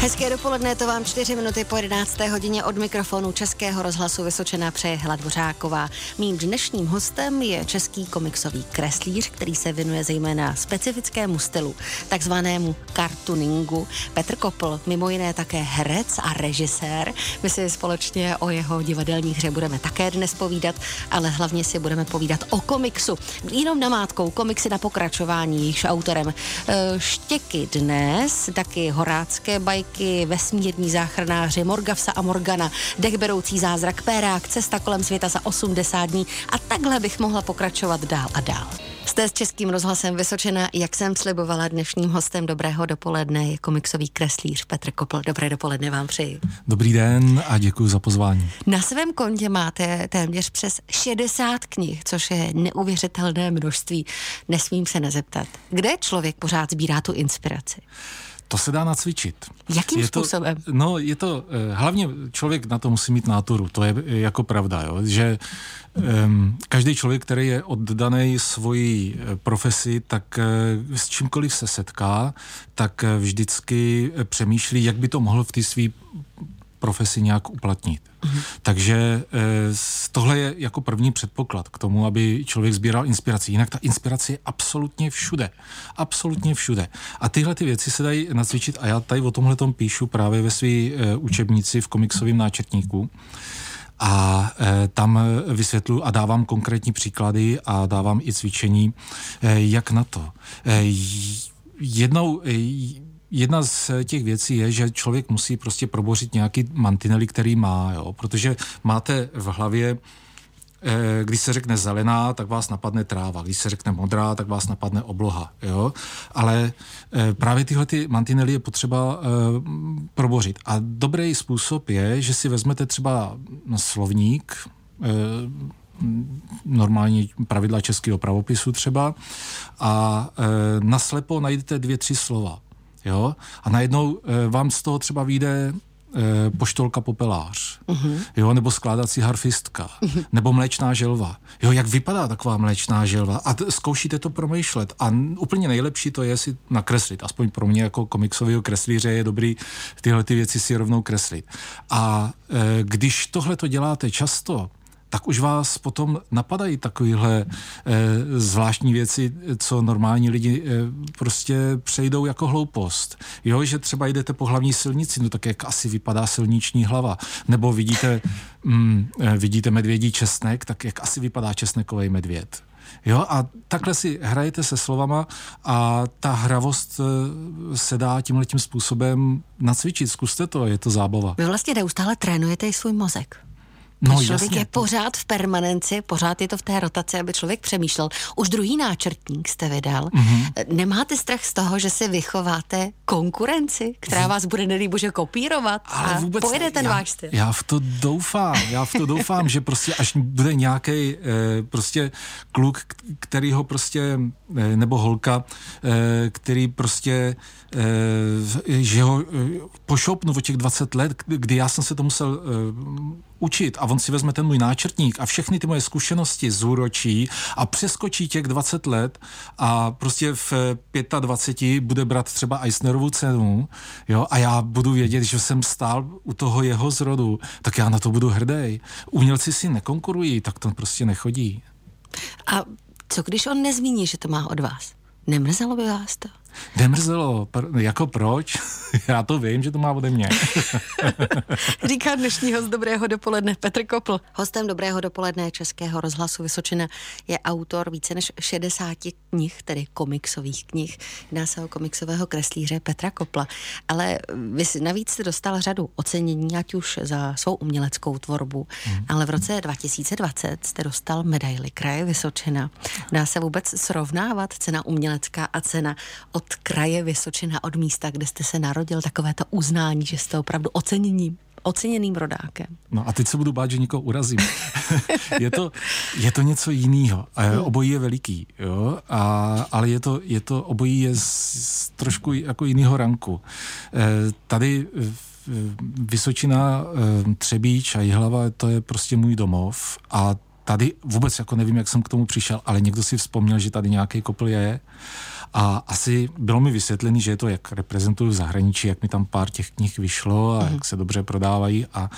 Hezké dopoledne, to vám 4 minuty po 11. hodině od mikrofonu Českého rozhlasu Vysočená přeje Hela Dvořáková. Mým dnešním hostem je český komiksový kreslíř, který se věnuje zejména specifickému stylu, takzvanému kartuningu. Petr Kopl, mimo jiné také herec a režisér. My si společně o jeho divadelní hře budeme také dnes povídat, ale hlavně si budeme povídat o komiksu. Jenom namátkou, komiksy na pokračování, jejichž autorem eh, Štěky dnes, taky horácké bajky, Bajky, Vesmírní záchranáři, Morgavsa a Morgana, Dechberoucí zázrak, Pérák, Cesta kolem světa za 80 dní a takhle bych mohla pokračovat dál a dál. Jste s Českým rozhlasem Vysočena, jak jsem slibovala dnešním hostem dobrého dopoledne je komiksový kreslíř Petr Kopl. Dobré dopoledne vám přeji. Dobrý den a děkuji za pozvání. Na svém kontě máte téměř přes 60 knih, což je neuvěřitelné množství. Nesmím se nezeptat. Kde člověk pořád sbírá tu inspiraci? To se dá nacvičit. Jakým je způsobem? To, no, je to, eh, hlavně člověk na to musí mít náturu, to je jako pravda, jo? že um, každý člověk, který je oddaný svojí eh, profesi, tak s čímkoliv se setká, tak vždycky přemýšlí, jak by to mohl v té své profesi nějak uplatnit. Mm-hmm. Takže e, tohle je jako první předpoklad k tomu, aby člověk sbíral inspiraci. Jinak ta inspirace je absolutně všude. Absolutně všude. A tyhle ty věci se dají nacvičit a já tady o tomhle píšu právě ve své e, učebnici v komiksovém náčetníku a e, tam vysvětlu a dávám konkrétní příklady a dávám i cvičení, jak na to. Jednou jedna z těch věcí je, že člověk musí prostě probořit nějaký mantinely, který má, jo? protože máte v hlavě eh, když se řekne zelená, tak vás napadne tráva. Když se řekne modrá, tak vás napadne obloha. Jo? Ale eh, právě tyhle ty mantinely je potřeba eh, probořit. A dobrý způsob je, že si vezmete třeba slovník, normální pravidla českého pravopisu třeba a naslepo najdete dvě, tři slova jo, a najednou e, vám z toho třeba vyjde e, poštolka popelář, uh-huh. jo, nebo skládací harfistka, uh-huh. nebo mléčná želva. Jo, jak vypadá taková mléčná želva? A t- zkoušíte to promýšlet. A n- úplně nejlepší to je si nakreslit. Aspoň pro mě jako komiksového kreslíře je dobrý tyhle ty věci si rovnou kreslit. A e, když tohle to děláte často, tak už vás potom napadají takovéhle e, zvláštní věci, co normální lidi e, prostě přejdou jako hloupost. Jo, že třeba jdete po hlavní silnici, no tak jak asi vypadá silniční hlava. Nebo vidíte, mm, e, vidíte medvědí česnek, tak jak asi vypadá česnekový medvěd. Jo, a takhle si hrajete se slovama a ta hravost se dá tímhle tím způsobem nacvičit. Zkuste to, je to zábava. Vy vlastně neustále trénujete i svůj mozek. No, člověk jasně. je pořád v permanenci, pořád je to v té rotaci, aby člověk přemýšlel. Už druhý náčrtník jste vydal. Mm-hmm. Nemáte strach z toho, že si vychováte konkurenci, která vás bude nelíbože kopírovat Ale a vůbec pojede ten já, váš styl? Já v to doufám, já v to doufám, že prostě až bude nějaký e, prostě kluk, který ho prostě, e, nebo holka, e, který prostě, e, že ho e, pošopnu o těch 20 let, kdy já jsem se to musel e, učit a on si vezme ten můj náčrtník a všechny ty moje zkušenosti zúročí a přeskočí těch 20 let a prostě v 25 bude brát třeba Eisnerovu cenu, jo, a já budu vědět, že jsem stál u toho jeho zrodu, tak já na to budu hrdý. Umělci si nekonkurují, tak to prostě nechodí. A co když on nezmíní, že to má od vás? Nemrzelo by vás to? Nemrzelo, pr- jako proč? Já to vím, že to má ode mě. Říká dnešní host Dobrého dopoledne Petr Kopl. Hostem Dobrého dopoledne Českého rozhlasu Vysočina je autor více než 60 knih, tedy komiksových knih. Jedná se o komiksového kreslíře Petra Kopla. Ale vy navíc jste dostal řadu ocenění, ať už za svou uměleckou tvorbu, mm. ale v roce 2020 jste dostal medaili kraje Vysočina. Dá se vůbec srovnávat cena umělecká a cena od kraje Vysočina, od místa, kde jste se narodil, takové to uznání, že jste opravdu oceněním oceněným rodákem. No a teď se budu bát, že někoho urazím. je, to, je to něco jiného. Hmm. Obojí je veliký, jo? A, ale je to, je to obojí je z, z trošku jako jiného ranku. E, tady Vysočina, e, Třebíč a Jihlava, to je prostě můj domov a tady vůbec jako nevím, jak jsem k tomu přišel, ale někdo si vzpomněl, že tady nějaký kopl je a asi bylo mi vysvětlený, že je to, jak reprezentuju v zahraničí, jak mi tam pár těch knih vyšlo a mm. jak se dobře prodávají a,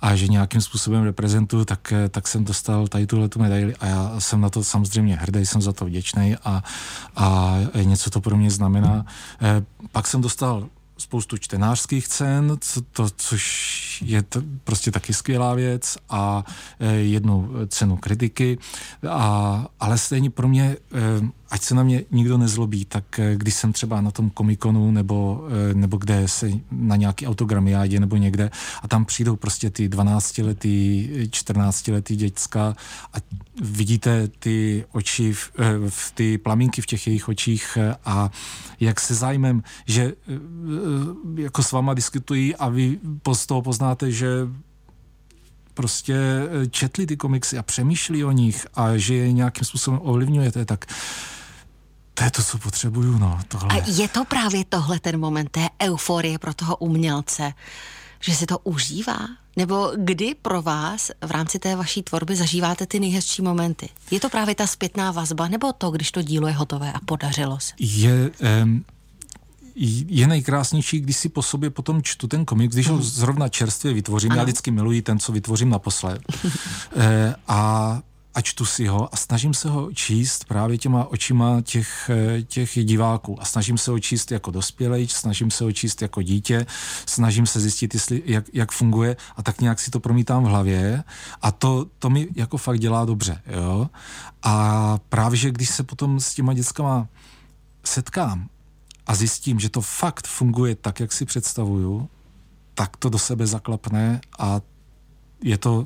a že nějakým způsobem reprezentuju, tak, tak jsem dostal tady tuhle tu medaili a já jsem na to samozřejmě hrdý, jsem za to vděčný a, a něco to pro mě znamená. Eh, pak jsem dostal spoustu čtenářských cen, co, to, což je to prostě taky skvělá věc a e, jednu cenu kritiky, a, ale stejně pro mě e, ať se na mě nikdo nezlobí, tak eh, když jsem třeba na tom komikonu nebo, eh, nebo kde se na nějaký autogramiádě nebo někde a tam přijdou prostě ty 12-letý, 14-letý děcka a vidíte ty oči, v, eh, v ty plamínky v těch jejich očích a jak se zájmem, že jako s váma diskutují a vy z toho poznáte, že prostě četli ty komiksy a přemýšlí o nich a že je nějakým způsobem ovlivňujete, tak to je to, co potřebuju, no, tohle. A je to právě tohle ten moment té euforie pro toho umělce, že si to užívá? Nebo kdy pro vás v rámci té vaší tvorby zažíváte ty nejhezčí momenty? Je to právě ta zpětná vazba, nebo to, když to dílo je hotové a podařilo se? Je, um, je nejkrásnější, když si po sobě potom čtu ten komik, když ho hmm. zrovna čerstvě vytvořím. Ano. Já vždycky miluji ten, co vytvořím naposled. e, a a čtu si ho a snažím se ho číst právě těma očima těch, eh, těch diváků. A snažím se ho číst jako dospělej, snažím se ho číst jako dítě, snažím se zjistit, jestli, jak, jak funguje a tak nějak si to promítám v hlavě a to, to mi jako fakt dělá dobře. Jo? A právě, že když se potom s těma dětskama setkám a zjistím, že to fakt funguje tak, jak si představuju, tak to do sebe zaklapne a je to,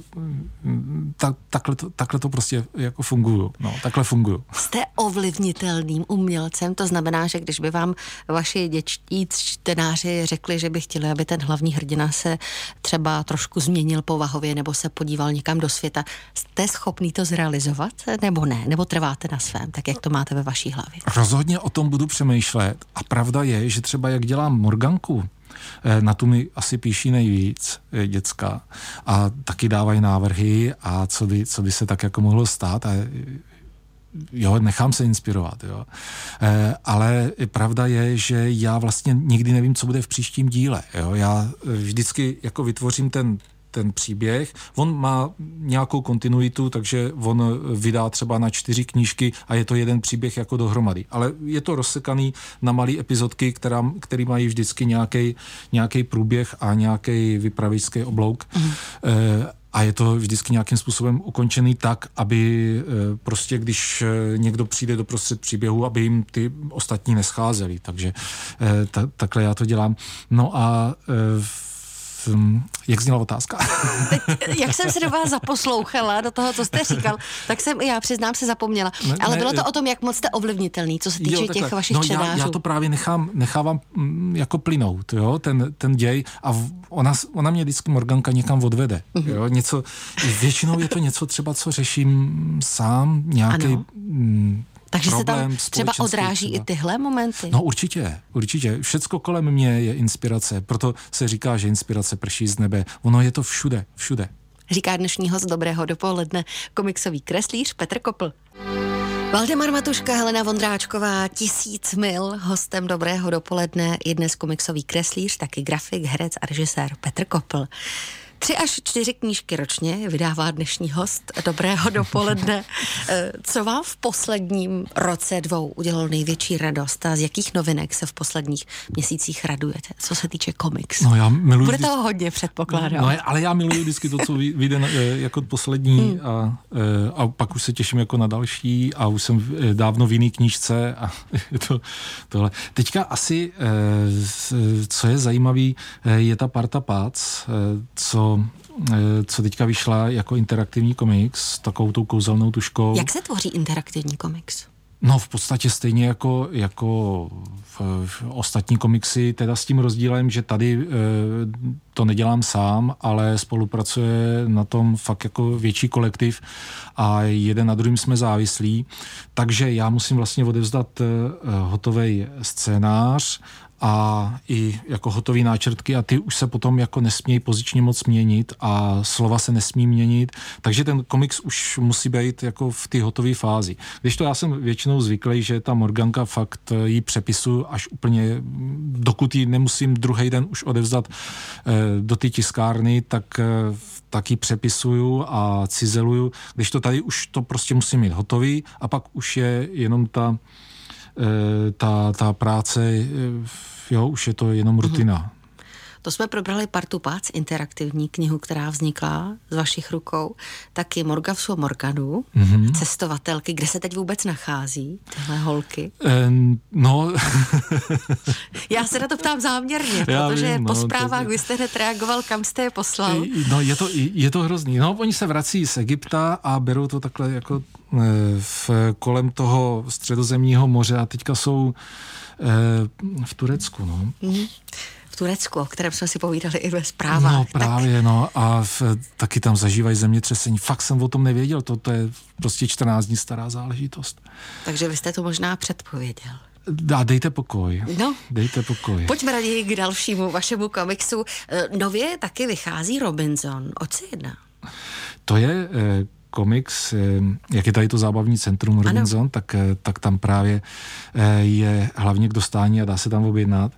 tak, takhle, to, takhle to prostě jako funguju. No, takhle funguju. Jste ovlivnitelným umělcem, to znamená, že když by vám vaši děčtí čtenáři řekli, že by chtěli, aby ten hlavní hrdina se třeba trošku změnil povahově nebo se podíval někam do světa, jste schopný to zrealizovat nebo ne? Nebo trváte na svém, tak jak to máte ve vaší hlavě? Rozhodně o tom budu přemýšlet a pravda je, že třeba jak dělám Morganku, na tu mi asi píší nejvíc eh, děcka a taky dávají návrhy a co by, co by se tak jako mohlo stát a jo, nechám se inspirovat, jo. Ale pravda je, že já vlastně nikdy nevím, co bude v příštím díle, jo. Já vždycky jako vytvořím ten ten příběh. On má nějakou kontinuitu, takže on vydá třeba na čtyři knížky a je to jeden příběh jako dohromady. Ale je to rozsekaný na malé epizodky, která, který mají vždycky nějaký průběh a nějaký vypravičský oblouk. Mm. E, a je to vždycky nějakým způsobem ukončený tak, aby e, prostě, když e, někdo přijde do prostřed příběhu, aby jim ty ostatní nescházeli. Takže ta, takhle já to dělám. No a Hm, jak zněla otázka? Teď, jak jsem se do vás zaposlouchala, do toho, co jste říkal, tak jsem, já přiznám, se zapomněla. Ne, Ale bylo to o tom, jak moc jste ovlivnitelný, co se týče jo, těch vašich no, čtenářů. Já, já to právě nechám, nechávám mm, jako plynout, jo, ten, ten děj a ona, ona mě vždycky Morganka někam odvede. Mm-hmm. Jo, něco, většinou je to něco třeba, co řeším sám, nějaký takže se tam třeba odráží třeba. i tyhle momenty? No určitě, určitě. Všecko kolem mě je inspirace, proto se říká, že inspirace prší z nebe. Ono je to všude, všude. Říká dnešní host Dobrého dopoledne, komiksový kreslíř Petr Kopl. Valdemar Matuška, Helena Vondráčková, tisíc mil, hostem Dobrého dopoledne je dnes komiksový kreslíř, taky grafik, herec a režisér Petr Kopl. Tři až čtyři knížky ročně vydává dnešní host. Dobrého dopoledne. Eh, co vám v posledním roce dvou udělalo největší radost a z jakých novinek se v posledních měsících radujete, co se týče komiks? No já miluji... Bude toho hodně, předpokládám. No, ale já miluji vždycky to, co vyjde eh, jako poslední hmm. a, eh, a pak už se těším jako na další a už jsem dávno v jiný knížce a to, tohle. Teďka asi, co je zajímavý, je ta parta Pác, co Eh, co teďka vyšla jako interaktivní komiks, takovou tou kouzelnou tuškou. Jak se tvoří interaktivní komiks? No v podstatě stejně jako, jako v, v ostatní komiksy, teda s tím rozdílem, že tady e, to nedělám sám, ale spolupracuje na tom fakt jako větší kolektiv a jeden na druhým jsme závislí. Takže já musím vlastně odevzdat e, hotový scénář a i jako hotové náčrtky a ty už se potom jako nesmějí pozičně moc měnit a slova se nesmí měnit, takže ten komiks už musí být jako v té hotové fázi. Když to já jsem většinou zvyklý, že ta Morganka fakt jí přepisu až úplně, dokud ji nemusím druhý den už odevzdat eh, do té tiskárny, tak eh, taky přepisuju a cizeluju, když to tady už to prostě musím mít hotový a pak už je jenom ta, eh, ta, ta práce, jo, už je to jenom rutina. To jsme probrali Partu Pác, interaktivní knihu, která vznikla z vašich rukou, taky Morgavsu a Morganu, mm-hmm. cestovatelky, kde se teď vůbec nachází tyhle holky? Um, no... Já se na to ptám záměrně, Já protože vím, no, po zprávách to... vy jste hned reagoval, kam jste je poslal. No je to, je to hrozný. No oni se vrací z Egypta a berou to takhle jako eh, v, kolem toho středozemního moře a teďka jsou eh, v Turecku, no. Mm-hmm. Turecku, o kterém jsme si povídali i ve zprávách. No právě, tak... no a v, taky tam zažívají zemětřesení. Fakt jsem o tom nevěděl, to, to je prostě 14 dní stará záležitost. Takže vy jste to možná předpověděl. A dejte pokoj. No, dejte pokoj. Pojďme raději k dalšímu vašemu komiksu. E, nově taky vychází Robinson. O co jedná? To je eh, komiks, jak je tady to zábavní centrum Robinson, tak, tak tam právě je hlavně k dostání a dá se tam objednat.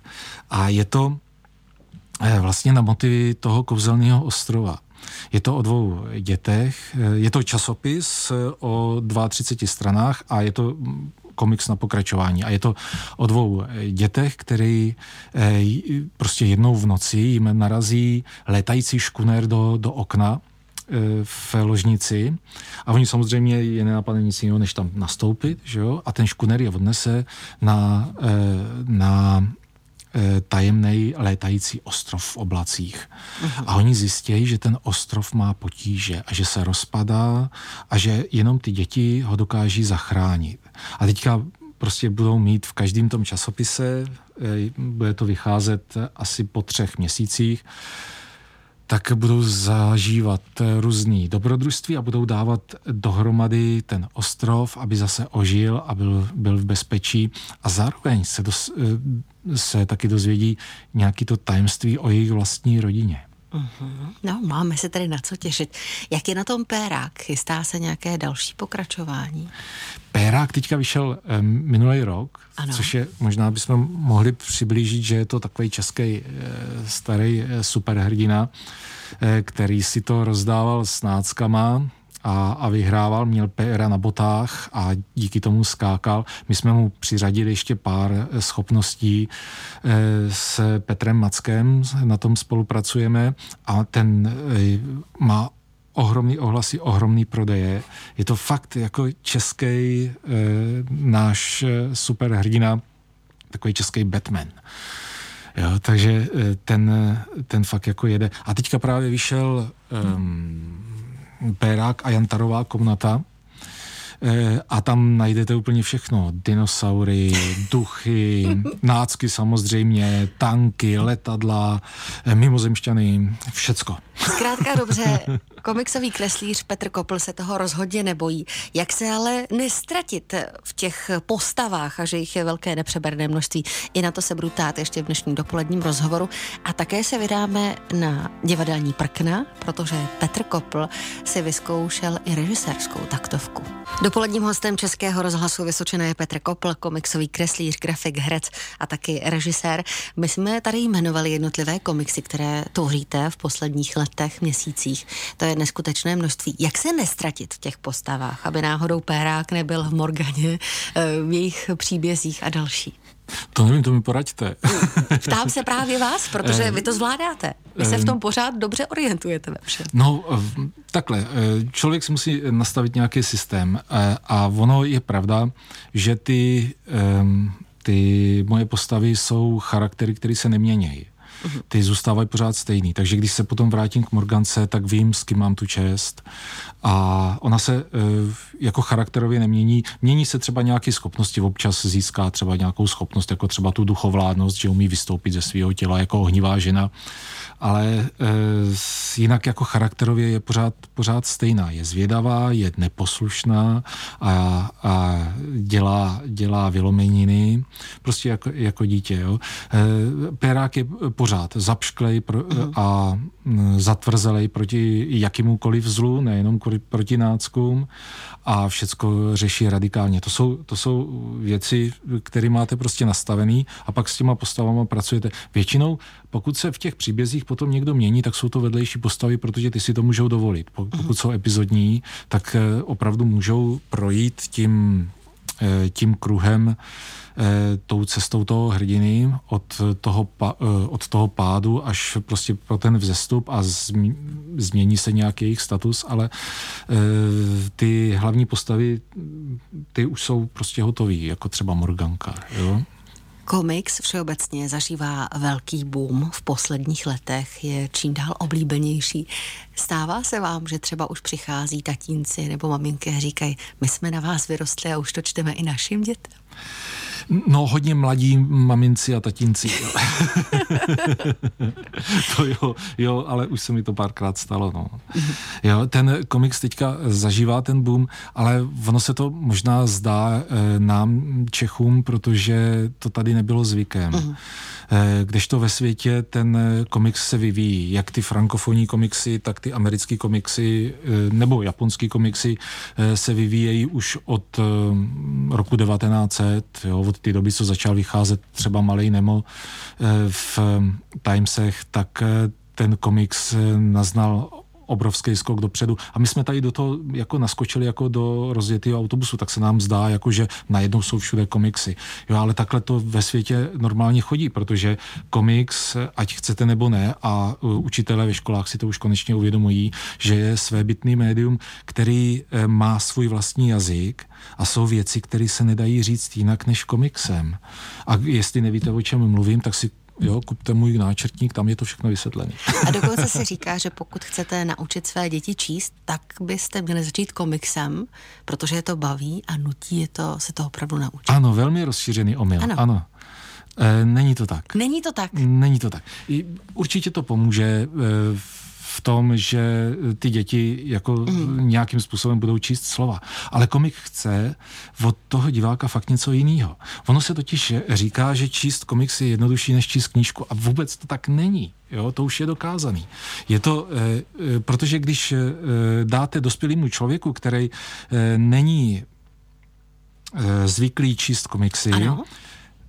A je to vlastně na motivy toho kouzelného ostrova. Je to o dvou dětech, eh, je to časopis eh, o 32 stranách a je to komiks na pokračování. A je to o dvou dětech, který prostě jednou v noci jim narazí létající škuner do, do okna v ložnici a oni samozřejmě je nenapadne nic jiného, než tam nastoupit, že jo? a ten škuner je odnese na, na Eh, tajemný létající ostrov v oblacích. Uh-huh. A oni zjistějí, že ten ostrov má potíže a že se rozpadá a že jenom ty děti ho dokáží zachránit. A teďka prostě budou mít v každém tom časopise, eh, bude to vycházet asi po třech měsících, tak budou zažívat různý dobrodružství a budou dávat dohromady ten ostrov, aby zase ožil a byl, byl v bezpečí. A zároveň se, dos, se taky dozvědí nějaký to tajemství o jejich vlastní rodině. Uh-huh. No, máme se tady na co těšit. Jak je na tom Pérák? Chystá se nějaké další pokračování? Pérák teďka vyšel um, minulý rok, ano. což je, možná bychom mohli přiblížit, že je to takový český uh, starý uh, superhrdina, uh, který si to rozdával s náckama, a, a vyhrával, měl péra na botách a díky tomu skákal. My jsme mu přiřadili ještě pár eh, schopností eh, s Petrem Mackem, na tom spolupracujeme a ten eh, má ohromný ohlasy, ohromný prodeje. Je to fakt jako český náš superhrdina, takový český Batman. Jo, takže ten, ten fakt jako jede. A teďka právě vyšel um, Pérák a Jantarová komnata. Eh, a tam najdete úplně všechno. Dinosaury, duchy, nácky samozřejmě, tanky, letadla, eh, mimozemšťany, všecko. Zkrátka dobře, komiksový kreslíř Petr Kopl se toho rozhodně nebojí. Jak se ale nestratit v těch postavách a že jich je velké nepřeberné množství. I na to se budu tát ještě v dnešním dopoledním rozhovoru. A také se vydáme na divadelní prkna, protože Petr Kopl si vyzkoušel i režisérskou taktovku. Dopoledním hostem Českého rozhlasu Vysočené je Petr Kopl, komiksový kreslíř, grafik, herec a taky režisér. My jsme tady jmenovali jednotlivé komiksy, které tvoříte v posledních letech, měsících. To je neskutečné množství. Jak se nestratit v těch postavách, aby náhodou Pérák nebyl v Morganě, eh, v jejich příbězích a další? To nevím, to mi poraďte. Ptám se právě vás, protože vy to zvládáte. Vy se v tom pořád dobře orientujete ve všem. No, takhle. Eh, člověk si musí nastavit nějaký systém eh, a ono je pravda, že ty, ty moje postavy jsou charaktery, které se neměnějí. Ty zůstávají pořád stejný. Takže když se potom vrátím k Morgance, tak vím, s kým mám tu čest. A ona se e, jako charakterově nemění. Mění se třeba nějaké schopnosti, občas získá třeba nějakou schopnost, jako třeba tu duchovládnost, že umí vystoupit ze svého těla jako ohnivá žena ale e, jinak jako charakterově je pořád, pořád stejná. Je zvědavá, je neposlušná a, a dělá, dělá vylomeniny, prostě jako, jako dítě. Jo. E, Perák je pořád zapšklej pro, mhm. a zatvrzelej proti jakémukoliv zlu, nejenom proti náckům a všecko řeší radikálně. To jsou, to jsou věci, které máte prostě nastavený a pak s těma postavama pracujete. Většinou, pokud se v těch příbězích potom někdo mění, tak jsou to vedlejší postavy, protože ty si to můžou dovolit. Pokud jsou epizodní, tak eh, opravdu můžou projít tím, tím kruhem Eh, tou cestou toho hrdiny od toho, eh, od toho pádu až prostě pro ten vzestup a změní se nějaký jejich status, ale eh, ty hlavní postavy, ty už jsou prostě hotový, jako třeba Morganka. Jo? Komiks všeobecně zažívá velký boom v posledních letech, je čím dál oblíbenější. Stává se vám, že třeba už přichází tatínci nebo maminky a říkají, my jsme na vás vyrostli a už to čteme i našim dětem? No, hodně mladí maminci a tatínci. to jo, jo, ale už se mi to párkrát stalo. No. Jo, ten komiks teďka zažívá ten boom, ale ono se to možná zdá e, nám, Čechům, protože to tady nebylo zvykem. Uh-huh. E, kdežto ve světě ten komiks se vyvíjí. Jak ty frankofonní komiksy, tak ty americké komiksy e, nebo japonský komiksy se vyvíjejí už od roku 1900, jo, od té doby, co začal vycházet třeba Malej Nemo eh, v Timesech, tak eh, ten komiks eh, naznal obrovský skok dopředu. A my jsme tady do toho jako naskočili jako do rozjetého autobusu, tak se nám zdá, jako že najednou jsou všude komiksy. Jo, ale takhle to ve světě normálně chodí, protože komiks, ať chcete nebo ne, a učitelé ve školách si to už konečně uvědomují, že je svébytný médium, který má svůj vlastní jazyk, a jsou věci, které se nedají říct jinak než komiksem. A jestli nevíte, o čem mluvím, tak si jo, kupte můj náčrtník, tam je to všechno vysvětlené. A dokonce se říká, že pokud chcete naučit své děti číst, tak byste měli začít komiksem, protože je to baví a nutí je to se to opravdu naučit. Ano, velmi rozšířený omyl. Ano. ano. E, není to tak. Není to tak. Není to tak. I, určitě to pomůže e, v tom, že ty děti jako mm. nějakým způsobem budou číst slova. Ale komik chce od toho diváka fakt něco jiného. Ono se totiž říká, že číst komiks je jednodušší než číst knížku a vůbec to tak není. Jo, to už je dokázaný. Je to, e, e, protože když e, dáte dospělému člověku, který e, není e, zvyklý číst komiksy, ano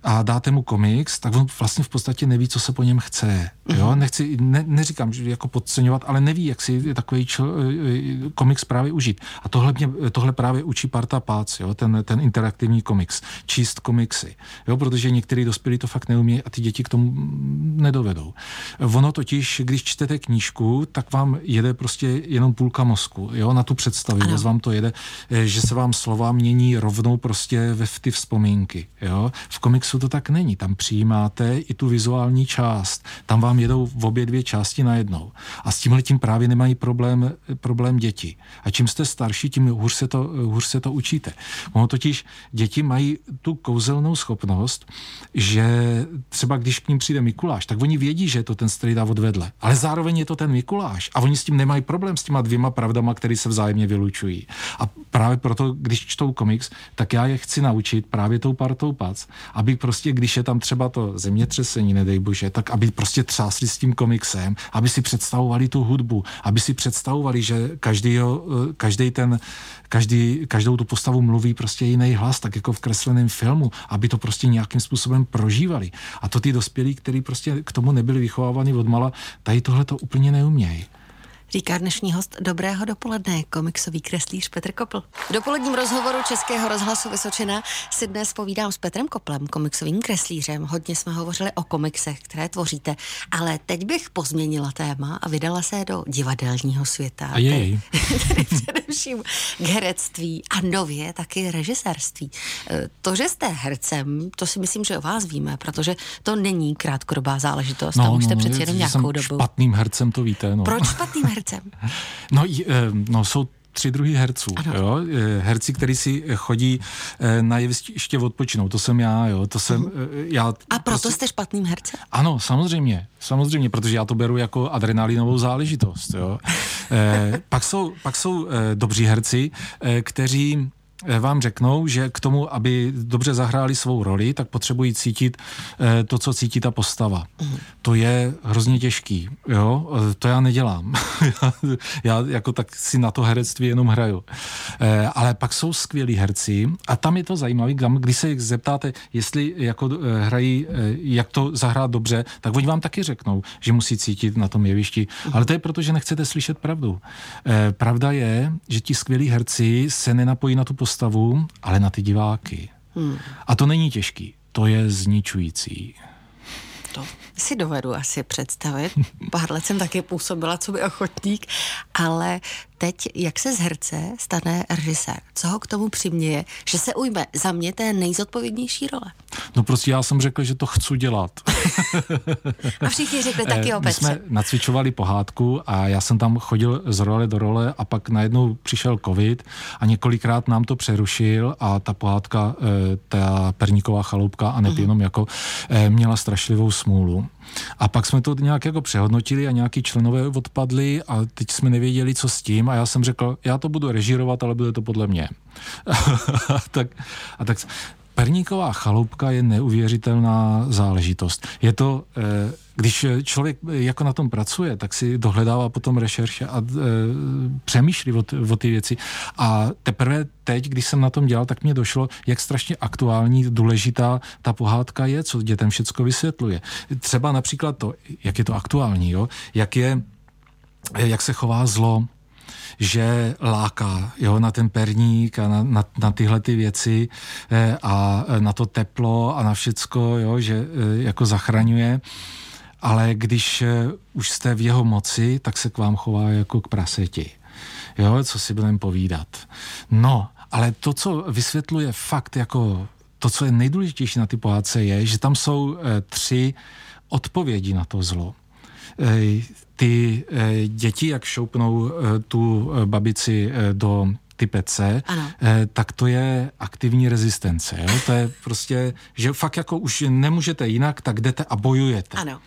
a dáte mu komiks, tak on vlastně v podstatě neví, co se po něm chce. Jo? Mhm. Nechci, ne, neříkám, že jako podceňovat, ale neví, jak si takový čl, eh, komiks právě užít. A tohle, mě, tohle právě učí Parta Pác, jo? Ten, ten interaktivní komiks, číst komiksy. Jo? Protože některý dospělí to fakt neumí a ty děti k tomu nedovedou. Ono totiž, když čtete knížku, tak vám jede prostě jenom půlka mozku, jo? na tu představivost vám to jede, eh, že se vám slova mění rovnou prostě ve ty vzpomínky. Jo? V komiksu komiksu to tak není. Tam přijímáte i tu vizuální část. Tam vám jedou v obě dvě části najednou. A s tímhle tím právě nemají problém, problém děti. A čím jste starší, tím hůř se to, hůř se to učíte. Ono totiž děti mají tu kouzelnou schopnost, že třeba když k ním přijde Mikuláš, tak oni vědí, že je to ten strejda odvedle. Ale zároveň je to ten Mikuláš. A oni s tím nemají problém s těma dvěma pravdama, které se vzájemně vylučují. A právě proto, když čtou komiks, tak já je chci naučit právě tou partou pac, aby prostě, když je tam třeba to zemětřesení, nedej bože, tak aby prostě třásli s tím komiksem, aby si představovali tu hudbu, aby si představovali, že každý, eh, každý ten, každý, každou tu postavu mluví prostě jiný hlas, tak jako v kresleném filmu, aby to prostě nějakým způsobem prožívali. A to ty dospělí, kteří prostě k tomu nebyli vychováváni od mala, tady tohle to úplně neumějí. Říká dnešní host Dobrého dopoledne, komiksový kreslíř Petr Kopl. V dopoledním rozhovoru Českého rozhlasu Vysočina si dnes povídám s Petrem Koplem, komiksovým kreslířem. Hodně jsme hovořili o komiksech, které tvoříte, ale teď bych pozměnila téma a vydala se do divadelního světa. A jej. Tedy především k herectví a nově taky režisérství. E, to, že jste hercem, to si myslím, že o vás víme, protože to není krátkodobá záležitost. No, už jste no, přeci jenom nějakou dobu. špatným hercem, to víte. No. Proč špatným hercem? No, eh, no, jsou tři druhy herců. Jo? Eh, herci, kteří si chodí eh, na jeviště odpočinou, to jsem já. Jo? To jsem, uh-huh. já A proto prostě... jste špatným hercem? Ano, samozřejmě. Samozřejmě, protože já to beru jako adrenalinovou záležitost. Jo? eh, pak jsou, pak jsou eh, dobří herci, eh, kteří vám řeknou, že k tomu, aby dobře zahráli svou roli, tak potřebují cítit eh, to, co cítí ta postava. Mm. To je hrozně těžký, jo? Eh, to já nedělám. já jako tak si na to herectví jenom hraju. Ale pak jsou skvělí herci a tam je to zajímavé, když se zeptáte, jestli jako hrají, jak to zahrát dobře, tak oni vám taky řeknou, že musí cítit na tom jevišti. Mm. Ale to je proto, že nechcete slyšet pravdu. Pravda je, že ti skvělí herci se nenapojí na tu postavu, ale na ty diváky. Hmm. A to není těžký, to je zničující. To si dovedu asi představit. Pár let jsem taky působila co by ochotník, ale teď, jak se z herce stane režisér? Co ho k tomu přiměje, že se ujme za mě té nejzodpovědnější role? No prostě já jsem řekl, že to chci dělat. a všichni řekli taky o My jsme nacvičovali pohádku a já jsem tam chodil z role do role a pak najednou přišel covid a několikrát nám to přerušil a ta pohádka, eh, ta Perníková chaloupka a nejenom uh-huh. jako, eh, měla strašlivou smůlu. A pak jsme to nějak jako přehodnotili a nějaký členové odpadli a teď jsme nevěděli, co s tím a já jsem řekl, já to budu režírovat, ale bude to podle mě. tak, a tak Perníková chaloupka je neuvěřitelná záležitost. Je to, eh, když člověk jako na tom pracuje, tak si dohledává potom rešerše a eh, přemýšlí o, o ty věci. A teprve teď, když jsem na tom dělal, tak mě došlo, jak strašně aktuální, důležitá ta pohádka je, co dětem všecko vysvětluje. Třeba například to, jak je to aktuální, jo? jak je jak se chová zlo, že láká jo, na ten perník a na, na, na tyhle ty věci eh, a na to teplo a na všecko, jo, že eh, jako zachraňuje. Ale když eh, už jste v jeho moci, tak se k vám chová jako k praseti. Jo, co si budeme povídat. No, ale to, co vysvětluje fakt jako to, co je nejdůležitější na ty pohádce, je, že tam jsou tři odpovědi na to zlo. Ty e, děti, jak šoupnou e, tu e, babici do ty pece, eh, tak to je aktivní rezistence. Jo? To je prostě, že fakt jako už nemůžete jinak, tak jdete a bojujete. Ano.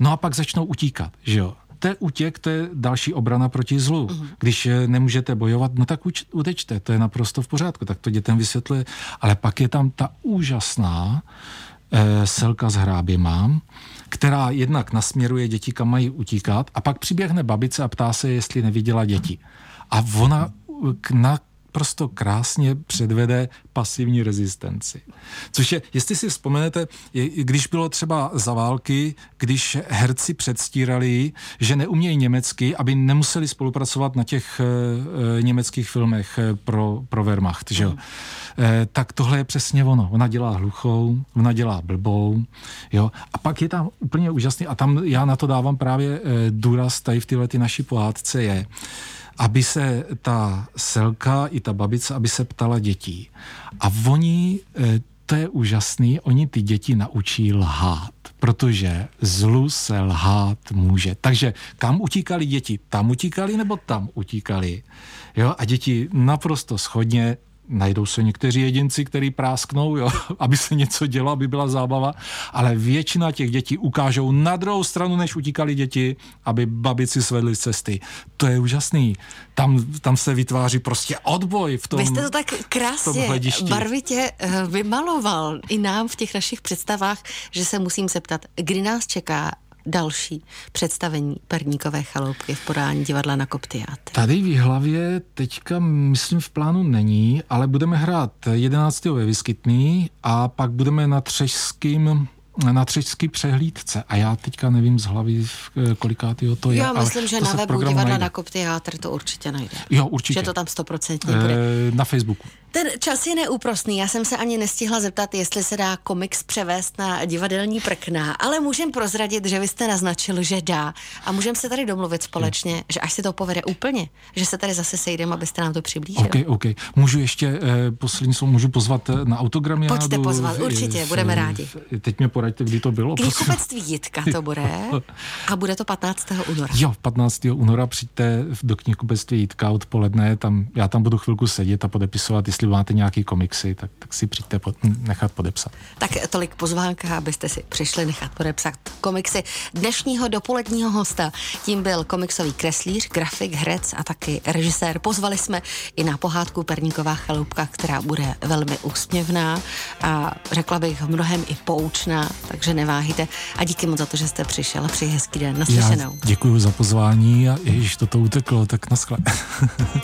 No a pak začnou utíkat, že jo? To je útěk, to je další obrana proti zlu. Uh-huh. Když nemůžete bojovat, no tak uč, utečte, to je naprosto v pořádku, tak to dětem vysvětluje. Ale pak je tam ta úžasná eh, selka s hráběma, která jednak nasměruje děti, kam mají utíkat a pak přiběhne babice a ptá se, jestli neviděla děti. A ona na naprosto krásně předvede pasivní rezistenci. Což je, jestli si vzpomenete, když bylo třeba za války, když herci předstírali, že neumějí německy, aby nemuseli spolupracovat na těch e, německých filmech eh, pro, pro Wehrmacht, že jo? E, tak tohle je přesně ono. Ona dělá hluchou, ona dělá blbou, jo? A pak je tam úplně úžasný, a tam já na to dávám právě e, důraz tady v tyhle ty naší pohádce je, aby se ta selka i ta babice, aby se ptala dětí. A oni, eh, to je úžasný, oni ty děti naučí lhát, protože zlu se lhát může. Takže kam utíkali děti? Tam utíkali nebo tam utíkali? Jo, a děti naprosto schodně najdou se někteří jedinci, kteří prásknou, jo, aby se něco dělo, aby byla zábava, ale většina těch dětí ukážou na druhou stranu, než utíkali děti, aby babici svedli z cesty. To je úžasný. Tam, tam se vytváří prostě odboj v tom Vy jste to tak krásně, barvitě eh, vymaloval i nám v těch našich představách, že se musím zeptat, kdy nás čeká další představení Perníkové chaloupky v podání divadla na Koptiátr? Tady v hlavě teďka, myslím, v plánu není, ale budeme hrát 11. ve Vyskytný a pak budeme na Třešským na třecky přehlídce a já teďka nevím z hlavy, kolikátýho to je. Já myslím, že na webu divadla na Kop Teatr to určitě najde. Jo, určitě. Že to tam stoprocentně bude. E, na Facebooku. Ten čas je neúprostný. Já jsem se ani nestihla zeptat, jestli se dá komiks převést na divadelní prkna, ale můžem prozradit, že vy jste naznačil, že dá. A můžeme se tady domluvit společně, hmm. že až se to povede úplně, že se tady zase sejdeme, abyste nám to přiblížili. OK, OK. Můžu ještě eh, poslední slovo, můžu pozvat eh, na autogramy? Pojďte pozvat, určitě, v, budeme rádi. Teď mě poraďte, kdy to bylo. Knihkupectví Jitka to bude a bude to 15. února. Jo, 15. února přijďte do knihkupectví Jitka odpoledne, tam, já tam budu chvilku sedět a podepisovat, jestli máte nějaký komiksy, tak, tak si přijďte pod, nechat podepsat. Tak tolik pozvánka, abyste si přišli nechat podepsat komiksy dnešního dopoledního hosta. Tím byl komiksový kreslíř, grafik, herec a taky režisér. Pozvali jsme i na pohádku Perníková chaloupka, která bude velmi úsměvná a řekla bych mnohem i poučná, takže neváhejte. A díky moc za to, že jste přišel a přeji hezký den. Naslyšenou. Já děkuji za pozvání a ježiš, toto uteklo, tak naschle.